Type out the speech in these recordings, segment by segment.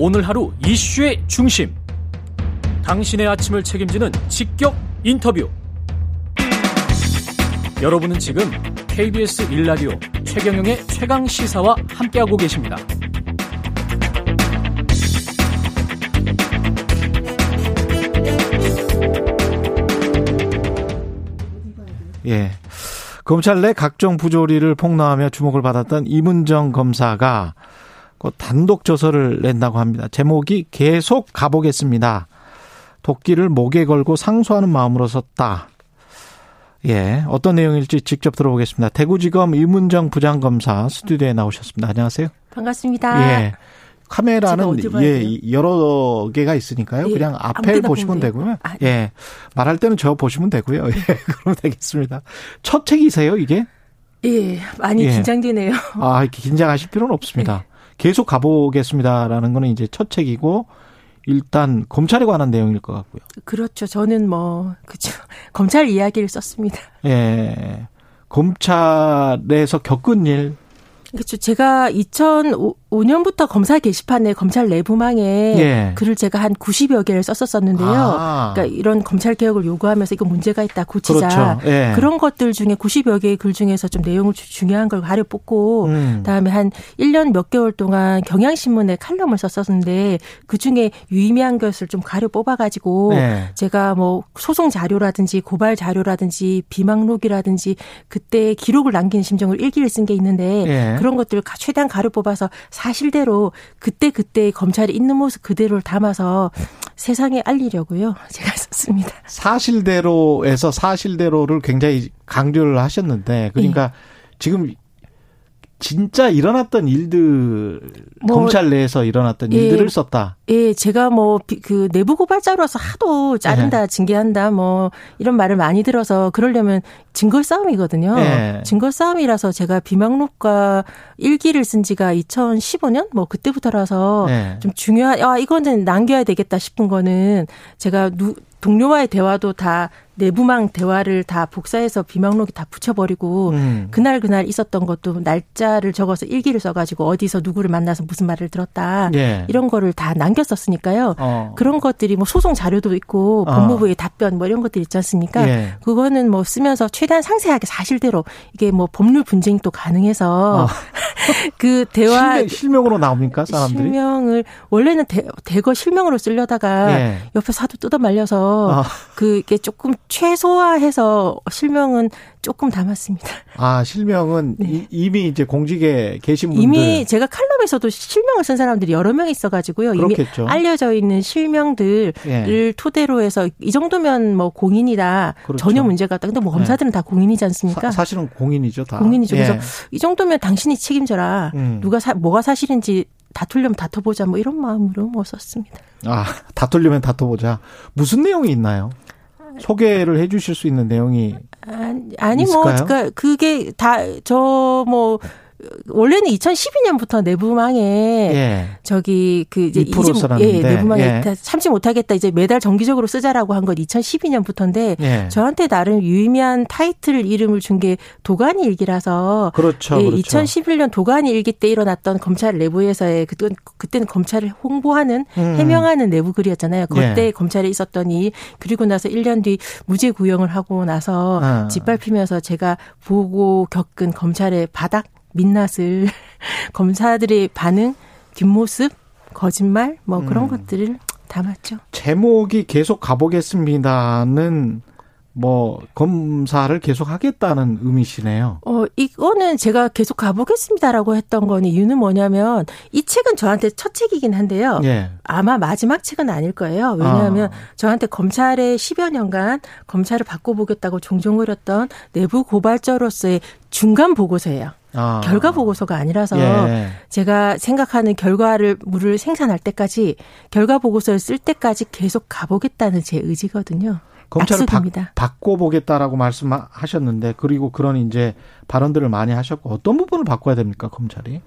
오늘 하루 이슈의 중심. 당신의 아침을 책임지는 직격 인터뷰. 여러분은 지금 KBS 1라디오 최경영의 최강 시사와 함께하고 계십니다. 예. 검찰 내 각종 부조리를 폭로하며 주목을 받았던 이문정 검사가 그 단독 저서를 낸다고 합니다. 제목이 계속 가보겠습니다. 도끼를 목에 걸고 상소하는 마음으로 썼다. 예, 어떤 내용일지 직접 들어보겠습니다. 대구지검 이문정 부장검사 스튜디오에 나오셨습니다. 안녕하세요. 반갑습니다. 예. 카메라는 예 여러 개가 있으니까요. 예, 그냥 앞에 보시면 되고요. 아, 네. 예 말할 때는 저 보시면 되고요. 예 그럼 되겠습니다. 첫 책이세요 이게? 예 많이 예. 긴장되네요. 아 이렇게 긴장하실 필요는 없습니다. 예. 계속 가보겠습니다라는 거는 이제 첫 책이고 일단 검찰에 관한 내용일 것 같고요. 그렇죠. 저는 뭐 그죠 검찰 이야기를 썼습니다. 예 검찰에서 겪은 일 그렇죠. 제가 2005년부터 검사 게시판에 검찰 내부망에 예. 글을 제가 한 90여 개를 썼었었는데요. 아. 그러니까 이런 검찰 개혁을 요구하면서 이거 문제가 있다 고치자 그렇죠. 예. 그런 것들 중에 90여 개의 글 중에서 좀 내용을 중요한 걸 가려 뽑고 음. 다음에 한 1년 몇 개월 동안 경향신문에 칼럼을 썼었는데 그 중에 유의미한 것을 좀 가려 뽑아가지고 예. 제가 뭐 소송 자료라든지 고발 자료라든지 비망록이라든지 그때 기록을 남긴 심정을 일기를 쓴 게 있는데 예. 그런 것들을 최대한 가려 뽑아서 사실대로 그때 그때 검찰이 있는 모습 그대로를 담아서 세상에 알리려고요. 제가 썼습니다. 사실대로에서 사실대로를 굉장히 강조를 하셨는데 그러니까 예. 지금 진짜 일어났던 일들 뭐, 검찰 내에서 일어났던 예, 일들을 썼다. 예, 제가 뭐 그 내부 고발자로서 하도 자른다, 예. 징계한다, 뭐 이런 말을 많이 들어서 그러려면 증거 싸움이거든요. 예. 증거 싸움이라서 제가 비망록과 일기를 쓴 지가 2015년 뭐 그때부터라서 예. 좀 중요한 아 이거는 남겨야 되겠다 싶은 거는 제가 누 동료와의 대화도 다 내부망 대화를 다 복사해서 비망록에 다 붙여버리고 음. 그날 그날 있었던 것도 날짜를 적어서 일기를 써가지고 어디서 누구를 만나서 무슨 말을 들었다 예. 이런 거를 다 남겼었으니까요. 어. 그런 것들이 뭐 소송 자료도 있고 어. 법무부의 답변 뭐 이런 것들 있지 않습니까? 예. 그거는 뭐 쓰면서 최대한 상세하게 사실대로 이게 뭐 법률 분쟁도 가능해서 어. 그 대화 실명, 으로 나옵니까 사람들이? 실명을 원래는 대, 대거 실명으로 쓰려다가 예. 옆에 사도 뜯어 말려서 어. 그게 조금 최소화해서 실명은 조금 담았습니다. 아 실명은 네. 이 미 이제 공직에 계신 분들 이미 제가 칼럼에서도 실명을 쓴 사람들이 여러 명 있어가지고요. 그렇겠죠. 이미 알려져 있는 실명들을 예. 토대로 해서 이 정도면 뭐 공인이다 그렇죠. 전혀 문제가 없다. 근데 뭐 검사들은 예. 다 공인이지 않습니까? 사, 실은 공인이죠 다. 공인이죠. 예. 그래서 이 정도면 당신이 책임져라. 음. 누가 사, 뭐가 사실인지 다투려면 다퉈보자 뭐 이런 마음으로 뭐 썼습니다. 아 다투려면 다퉈보자. 무슨 내용이 있나요? 소개를 해 주실 수 있는 내용이 아니, 아니 뭐 그러니까 그게 다 저 뭐 원래는 2012년부터 내부망에 예. 저기 그 이제 이제 예, 내부망에 예. 참지 못하겠다 이제 매달 정기적으로 쓰자라고 한 건 2012년부터인데 예. 저한테 나름 유의미한 타이틀 이름을 준 게 도가니 일기라서 그렇죠, 예, 그렇죠. 2011년 도가니 일기 때 일어났던 검찰 내부에서의 그때 그때는 검찰을 홍보하는 음. 해명하는 내부 글이었잖아요. 그때 예. 검찰에 있었던 이 그리고 나서 1년 뒤 무죄 구형을 하고 나서 아. 짓밟히면서 제가 보고 겪은 검찰의 바닥 민낯을 검사들의 반응, 뒷모습, 거짓말 뭐 그런 음. 것들을 담았죠. 제목이 계속 가보겠습니다는 뭐 검사를 계속 하겠다는 의미시네요. 어 이거는 제가 계속 가보겠습니다라고 했던 건 이유는 뭐냐면 이 책은 저한테 첫 책이긴 한데요. 예. 아마 마지막 책은 아닐 거예요. 왜냐하면 아. 저한테 검찰의 10여 년간 검찰을 바꿔보겠다고 종종 그렸던 내부 고발자로서의 중간 보고서예요. 아. 결과 보고서가 아니라서 예. 제가 생각하는 결과를 물을 생산할 때까지 결과 보고서를 쓸 때까지 계속 가보겠다는 제 의지거든요. 검찰을 바, 바꿔보겠다라고 말씀하셨는데 그리고 그런 이제 발언들을 많이 하셨고 어떤 부분을 바꿔야 됩니까 검찰이?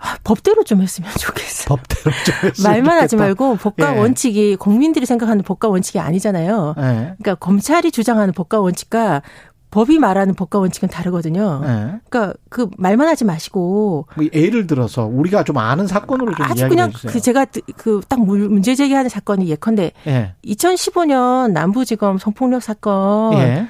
아, 법대로 좀 했으면 좋겠어요. 법대로 좀 했으면 말만 하지 말고 법과 예. 원칙이 국민들이 생각하는 법과 원칙이 아니잖아요. 예. 그러니까 검찰이 주장하는 법과 원칙과 법이 말하는 법과 원칙은 다르거든요. 네. 그러니까 그 말만 하지 마시고 뭐 예를 들어서 우리가 좀 아는 사건으로 좀 아주 그냥 해주세요. 그 제가 그 딱 문제 제기하는 사건이 예컨대 네. 2015년 남부지검 성폭력 사건 네.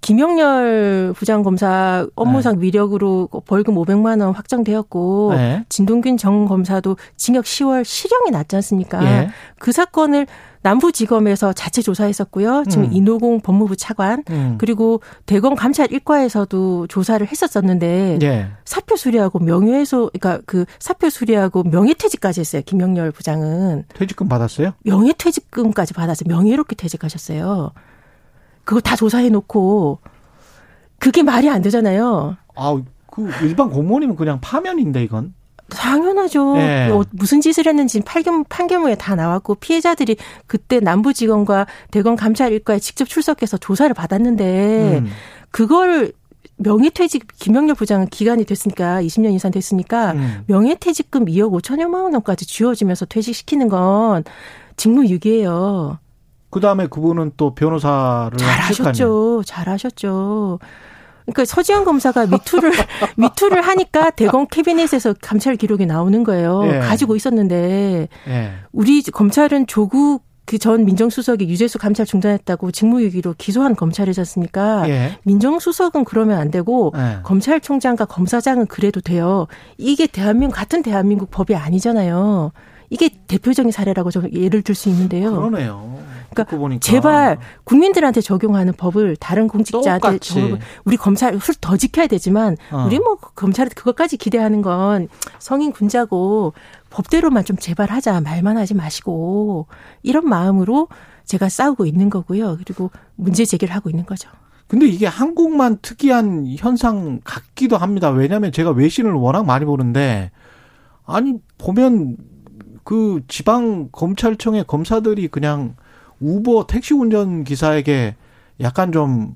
김영렬 부장검사 업무상 네. 위력으로 벌금 500만 원 확정되었고 네. 진동균 정 검사도 징역 10월 실형이 났지 않습니까? 예. 그 사건을 남부지검에서 자체 조사했었고요. 지금 음. 이노공 법무부 차관 음. 그리고 대검 감찰 1과에서도 조사를 했었었는데 예. 사표 수리하고 명예훼손 그러니까 그 사표 수리하고 명예퇴직까지 했어요. 김영렬 부장은 퇴직금 받았어요? 명예퇴직금까지 받았어요. 명예롭게 퇴직하셨어요. 그거 다 조사해 놓고 그게 말이 안 되잖아요. 아, 그 일반 공무원이면 그냥 파면인데 이건. 당연하죠. 네. 어, 무슨 짓을 했는지 판결, 판결문에 다 나왔고 피해자들이 그때 남부지검과 대검 감찰일과에 직접 출석해서 조사를 받았는데 음. 그걸 명예퇴직 김영렬 부장은 기간이 됐으니까 20년 이상 됐으니까 음. 명예퇴직금 2억 5천여만 원까지 쥐어지면서 퇴직시키는 건 직무유기예요. 그 다음에 그분은 또 변호사를 잘하셨죠. 잘하셨죠. 그러니까 서지현 검사가 미투를 미투를 하니까 대검 캐비넷에서 감찰 기록이 나오는 거예요. 예. 가지고 있었는데 예. 우리 검찰은 조국 그 전 민정수석이 유재수 감찰 중단했다고 직무유기로 기소한 검찰이지 않습니까? 예. 민정수석은 그러면 안 되고 예. 검찰총장과 검사장은 그래도 돼요. 이게 대한민국 같은 대한민국 법이 아니잖아요. 이게 대표적인 사례라고 좀 예를 들 수 있는데요. 그러네요. 그러니까 제발 국민들한테 적용하는 법을 다른 공직자한테 적 우리 검찰 더 지켜야 되지만 어. 우리 뭐 검찰에 그것까지 기대하는 건 성인 군자고 법대로만 좀 제발 하자 말만 하지 마시고 이런 마음으로 제가 싸우고 있는 거고요. 그리고 문제 제기를 하고 있는 거죠. 근데 이게 한국만 특이한 현상 같기도 합니다. 왜냐하면 제가 외신을 워낙 많이 보는데 아니 보면 그 지방 검찰청의 검사들이 그냥 우버 택시 운전 기사에게 약간 좀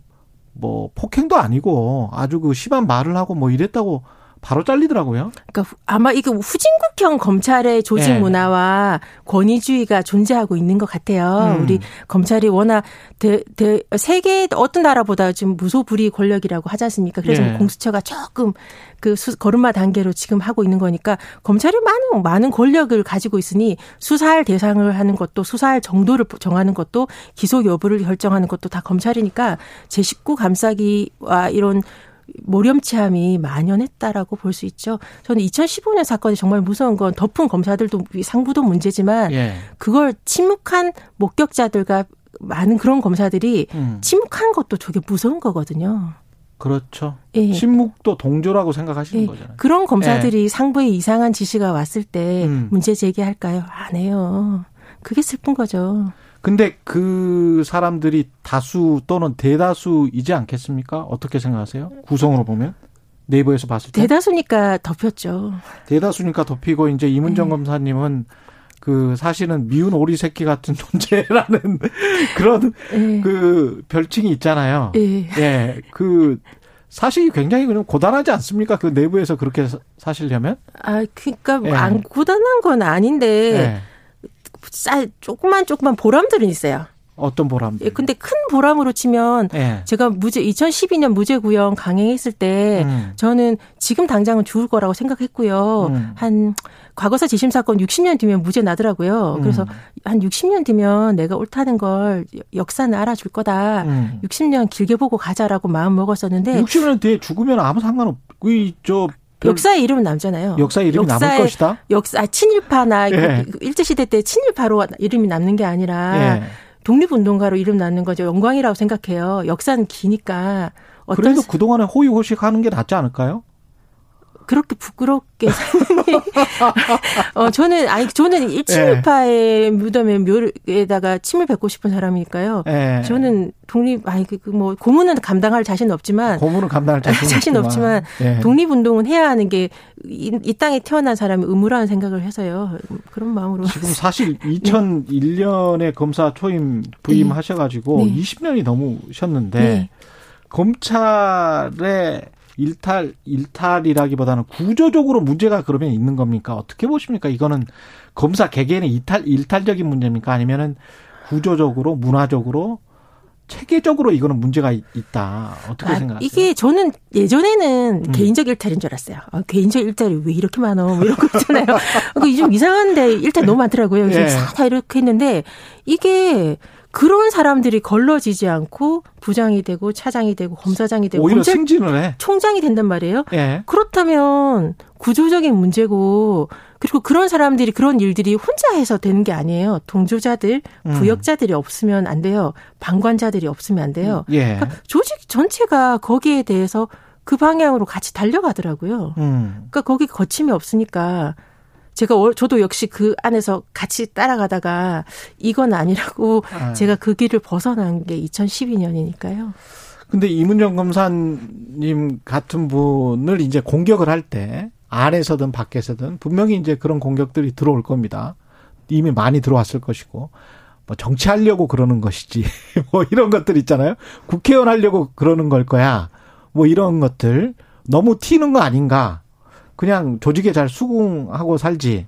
뭐 폭행도 아니고 아주 그 심한 말을 하고 뭐 이랬다고 바로 잘리더라고요. 그러니까 아마 이거 후진국형 검찰의 조직 네. 문화와 권위주의가 존재하고 있는 것 같아요. 음. 우리 검찰이 워낙 대, 대, 세계 어떤 나라보다 지금 무소불위 권력이라고 하지 않습니까? 그래서 네. 공수처가 조금 그 수, 걸음마 단계로 지금 하고 있는 거니까 검찰이 많은 많은 권력을 가지고 있으니 수사할 대상을 하는 것도 수사할 정도를 정하는 것도 기소 여부를 결정하는 것도 다 검찰이니까 제 식구 감싸기와 이런 모렴치함이 만연했다라고 볼 수 있죠. 저는 2015년 사건이 정말 무서운 건 덮은 검사들도 상부도 문제지만 예. 그걸 침묵한 목격자들과 많은 그런 검사들이 음. 침묵한 것도 저게 무서운 거거든요. 그렇죠. 예. 침묵도 동조라고 생각하시는 예. 거잖아요. 그런 검사들이 예. 상부에 이상한 지시가 왔을 때 음. 문제 제기할까요? 안 해요. 그게 슬픈 거죠. 근데 그 사람들이 다수 또는 대다수이지 않겠습니까? 어떻게 생각하세요? 구성으로 보면? 네이버에서 봤을 때. 대다수니까 덮였죠. 대다수니까 덮이고 이제 이문정 네. 검사님은 그 사실은 미운 오리 새끼 같은 존재라는 그런 네. 그 별칭이 있잖아요. 네. 예. 그 사실이 굉장히 그냥 고단하지 않습니까? 그 내부에서 그렇게 사시려면? 아, 그러니까 예. 안 고단한 건 아닌데 예. 쌀 조그만 조그만 보람들은 있어요. 어떤 보람? 예, 근데 큰 보람으로 치면 예. 제가 무죄 2012년 무죄 구형 강행했을 때 음. 저는 지금 당장은 죽을 거라고 생각했고요. 음. 한 과거사 재심 사건 60년 뒤면 무죄 나더라고요. 음. 그래서 한 60년 뒤면 내가 옳다는 걸 역사는 알아줄 거다. 60년 음. 길게 보고 가자라고 마음 먹었었는데 60년 뒤에 죽으면 아무 상관없. 이저 역사의 이름은 남잖아요. 역사의 이름이 남을 것이다. 역사 아, 친일파나 예. 일제 시대 때 친일파로 이름이 남는 게 아니라 예. 독립운동가로 이름 남는 거죠. 영광이라고 생각해요. 역사는 기니까. 그래도 그동안에 호의호식하는 게 낫지 않을까요? 그렇게 부끄럽게 어 저는 아니 저는 일친일파의 예. 무덤에 묘에다가 침을 뱉고 싶은 사람이니까요. 예. 저는 독립 아니 그뭐 고문은 감당할 자신 없지만 고문은 감당할 자신, 자신 없지만 예. 독립 운동은 해야 하는 게이 땅에 태어난 사람이 의무라는 생각을 해서요. 그런 마음으로 지금 사실 2001년에 검사 초임 부임하셔 가지고 네. 20년이 넘으셨는데 네. 검찰의 일탈 일탈이라기보다는 구조적으로 문제가 그러면 있는 겁니까? 어떻게 보십니까? 이거는 검사 개개인의 이탈 일탈적인 문제입니까? 아니면은 구조적으로 문화적으로 체계적으로 이거는 문제가 있다. 어떻게 아, 생각하세요? 이게 저는 예전에는 음. 개인적 일탈인 줄 알았어요. 아, 개인적 일탈이 왜 이렇게 많어? 뭐 이런 거 있잖아요. 그러니까 좀 이상한데 일탈 너무 많더라고요. 예. 다 이렇게 했는데 이게 그런 사람들이 걸러지지 않고 부장이 되고 차장이 되고 검사장이 되고 오히려 승진을 해. 총장이 된단 말이에요. 예. 그렇다면 구조적인 문제고 그리고 그런 사람들이 그런 일들이 혼자 해서 되는 게 아니에요. 동조자들, 음. 부역자들이 음. 없으면 안 돼요. 방관자들이 없으면 안 돼요. 예. 그러니까 조직 전체가 거기에 대해서 그 방향으로 같이 달려가더라고요. 음. 그러니까 거기 거침이 없으니까 제가 저도 역시 그 안에서 같이 따라가다가 이건 아니라고 아. 제가 그 길을 벗어난 게 2012년이니까요. 근데 이문정 검사님 같은 분을 이제 공격을 할 때 안에서든 밖에서든 분명히 이제 그런 공격들이 들어올 겁니다. 이미 많이 들어왔을 것이고 뭐 정치하려고 그러는 것이지 뭐 이런 것들 있잖아요. 국회의원 하려고 그러는 걸 거야. 뭐 이런 것들 너무 튀는 거 아닌가? 그냥 조직에 잘 수긍하고 살지.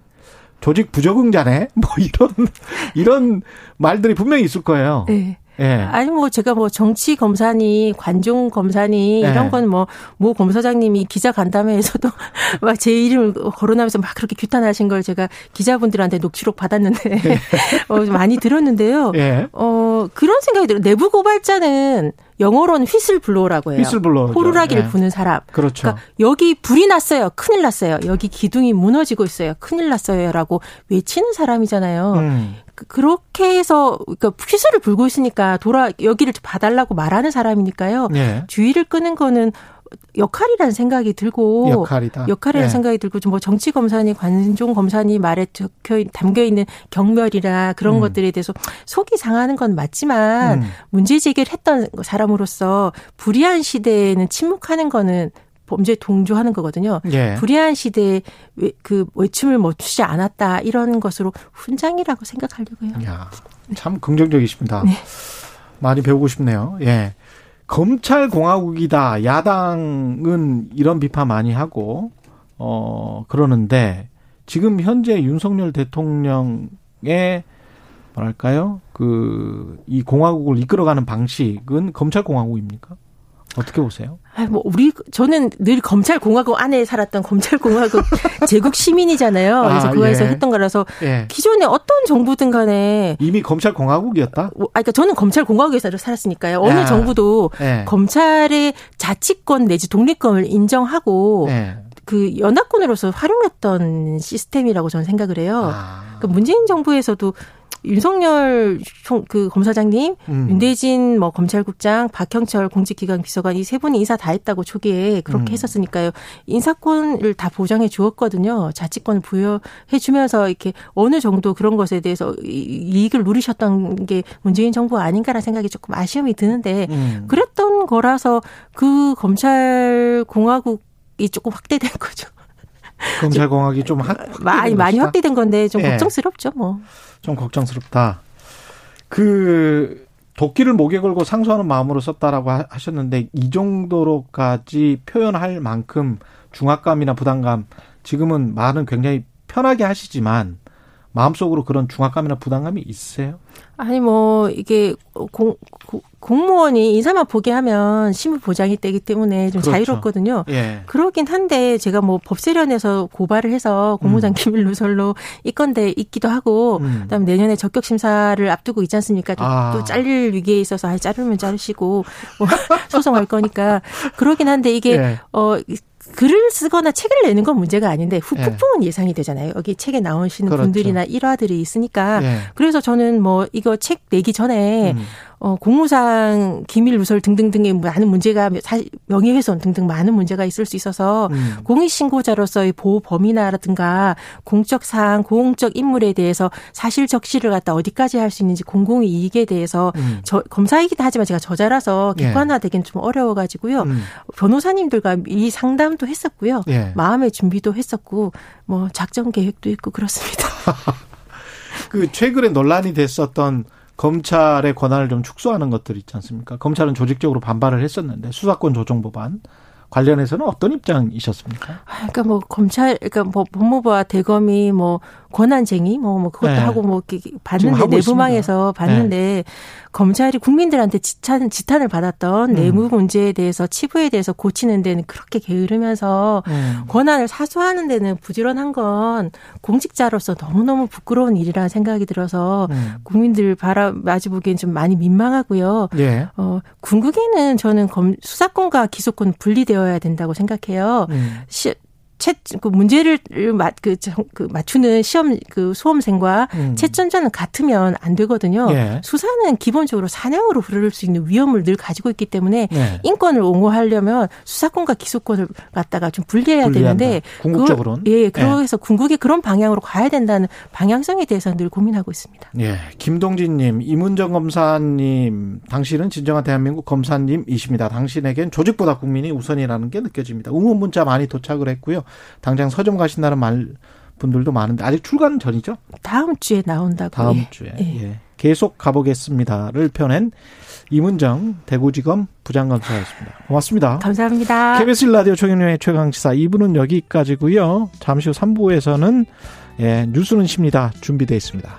조직 부적응자네? 뭐 이런, 이런 말들이 분명히 있을 거예요. 네. 예. 아니 뭐 제가 뭐 정치 검사니 관종 검사니 예. 이런 건 뭐 모 검사장님이 기자 간담회에서도 막 제 이름을 거론하면서 막 그렇게 규탄하신 걸 제가 기자분들한테 녹취록 받았는데 예. 어, 많이 들었는데요. 예. 어 그런 생각이 들어요. 내부 고발자는 영어로는 휘슬블로라고 해요. 휘슬블로. 호루라기를 예. 부는 사람. 그렇죠. 그러니까 여기 불이 났어요. 큰일 났어요. 여기 기둥이 무너지고 있어요. 큰일 났어요라고 외치는 사람이잖아요. 음. 그, 그렇게 해서 그러니까 휘슬을 불고 있으니까 돌아 여기를 봐달라고 말하는 사람이니까요. 예. 주의를 끄는 거는 역할이라는 생각이 들고 역할이다. 역할이라는 네. 생각이 들고 뭐 정치 검사니 관종 검사니 말에 적혀 담겨 있는 경멸이나 그런 음. 것들에 대해서 속이 상하는 건 맞지만 음. 문제 제기를 했던 사람으로서 불의한 시대에는 침묵하는 거는 범죄 동조하는 거거든요. 예. 불의한 시대에 그 외침을 멈추지 않았다 이런 것으로 훈장이라고 생각하려고요. 야, 참 긍정적이십니다. 네. 많이 배우고 싶네요. 예. 검찰 공화국이다. 야당은 이런 비판 많이 하고 어 그러는데 지금 현재 윤석열 대통령의 뭐랄까요? 그 이 공화국을 이끌어가는 방식은 검찰 공화국입니까? 어떻게 보세요? 아, 뭐 우리 저는 늘 검찰 공화국 안에 살았던 검찰 공화국 제국 시민이잖아요. 그래서 아, 그거에서 예. 했던 거라서 예. 기존에 어떤 정부든 간에 이미 검찰 공화국이었다. 아, 그러니까 저는 검찰 공화국에서 살았으니까요. 어느 야. 정부도 예. 검찰의 자치권 내지 독립권을 인정하고 예. 그 연합권으로서 활용했던 시스템이라고 저는 생각을 해요. 아. 그 문재인 정부에서도 윤석열 총, 그 검사장님, 음. 윤대진 뭐 검찰국장, 박형철 공직기관 비서관 이 세 분이 인사 다 했다고 초기에 그렇게 음. 했었으니까요. 인사권을 다 보장해 주었거든요. 자치권을 부여해 주면서 이렇게 어느 정도 그런 것에 대해서 이익을 누리셨던 게 문재인 정부 아닌가라는 생각이 조금 아쉬움이 드는데 음. 그랬던 거라서 그 검찰 공화국 이 조금 확대된 거죠. 검찰 공학이 좀 확, 많이 많이 확대된 건데 좀 네. 걱정스럽죠, 뭐. 좀 걱정스럽다. 그 도끼를 목에 걸고 상소하는 마음으로 썼다라고 하셨는데 이 정도로까지 표현할 만큼 중압감이나 부담감 지금은 말은 굉장히 편하게 하시지만 마음속으로 그런 중압감이나 부담감이 있으세요? 아니 뭐 이게 공, 공무원이 인사만 보게 하면 신분 보장이 되기 때문에 좀 그렇죠. 자유롭거든요. 예. 그러긴 한데 제가 뭐 법세련에서 고발을 해서 공무장 음. 기밀 누설로 이 건데 있기도 하고 음. 그다음에 내년에 적격 심사를 앞두고 있지 않습니까? 또, 아. 또 잘릴 위기에 있어서 아 자르면 자르시고 뭐 소송할 거니까 그러긴 한데 이게 예. 어 글을 쓰거나 책을 내는 건 문제가 아닌데 후폭풍은 예. 예상이 되잖아요. 여기 책에 나오시는 그렇죠. 분들이나 일화들이 있으니까. 예. 그래서 저는 뭐 이거 책 내기 전에 음. 어, 공무상 기밀 누설 등등등의 많은 문제가 명예훼손 등등 많은 문제가 있을 수 있어서 음. 공익신고자로서의 보호 범위나라든가 공적 사항, 공적 인물에 대해서 사실 적시를 갖다 어디까지 할 수 있는지 공공의 이익에 대해서 음. 저, 검사이기도 하지만 제가 저자라서 예. 객관화되기는 좀 어려워가지고요. 음. 변호사님들과 이 상담도 했었고요. 예. 마음의 준비도 했었고 뭐 작전 계획도 있고 그렇습니다. 그 최근에 논란이 됐었던 검찰의 권한을 좀 축소하는 것들 있지 않습니까? 검찰은 조직적으로 반발을 했었는데 수사권 조정 법안 관련해서는 어떤 입장이셨습니까? 아, 그러니까 뭐 검찰, 그러니까 뭐 법무부와 대검이 뭐 권한쟁의 뭐, 뭐 그것도 네. 하고 뭐 이렇게 봤는데 내부망에서 봤는데 네. 검찰이 국민들한테 지탄 지탄을 받았던 음. 내무 문제에 대해서 치부에 대해서 고치는 데는 그렇게 게으르면서 음. 권한을 사수하는 데는 부지런한 건 공직자로서 너무너무 부끄러운 일이라는 생각이 들어서 음. 국민들 바라 마주 보기엔 좀 많이 민망하고요. 예. 어, 궁극에는 저는 검, 수사권과 기소권 분리되어야 된다고 생각해요. 음. 시, 채, 그 문제를 맞, 그, 그 맞추는 시험 그 수험생과 음. 채점자는 같으면 안 되거든요. 예. 수사는 기본적으로 사냥으로 흐를 수 있는 위험을 늘 가지고 있기 때문에 예. 인권을 옹호하려면 수사권과 기소권을 갖다가 좀 분리해야 분리한다. 되는데 궁극적으로는 그, 예, 그래서 예. 궁극이 그런 방향으로 가야 된다는 방향성에 대해서 늘 고민하고 있습니다. 예, 김동진님, 이문정 검사님, 당신은 진정한 대한민국 검사님이십니다. 당신에겐 조직보다 국민이 우선이라는 게 느껴집니다. 응원 문자 많이 도착을 했고요. 당장 서점 가신다는 말 분들도 많은데 아직 출간 전이죠? 다음 주에 나온다고. 다음 예. 주에. 예. 예. 계속 가보겠습니다를 펴낸 이문정 대구지검 부장검사였습니다. 고맙습니다. 감사합니다. KBS 라디오 최경영의 최강시사 2부는 여기까지고요. 잠시 후 3부에서는 예, 뉴스는 쉽니다. 준비되어 있습니다.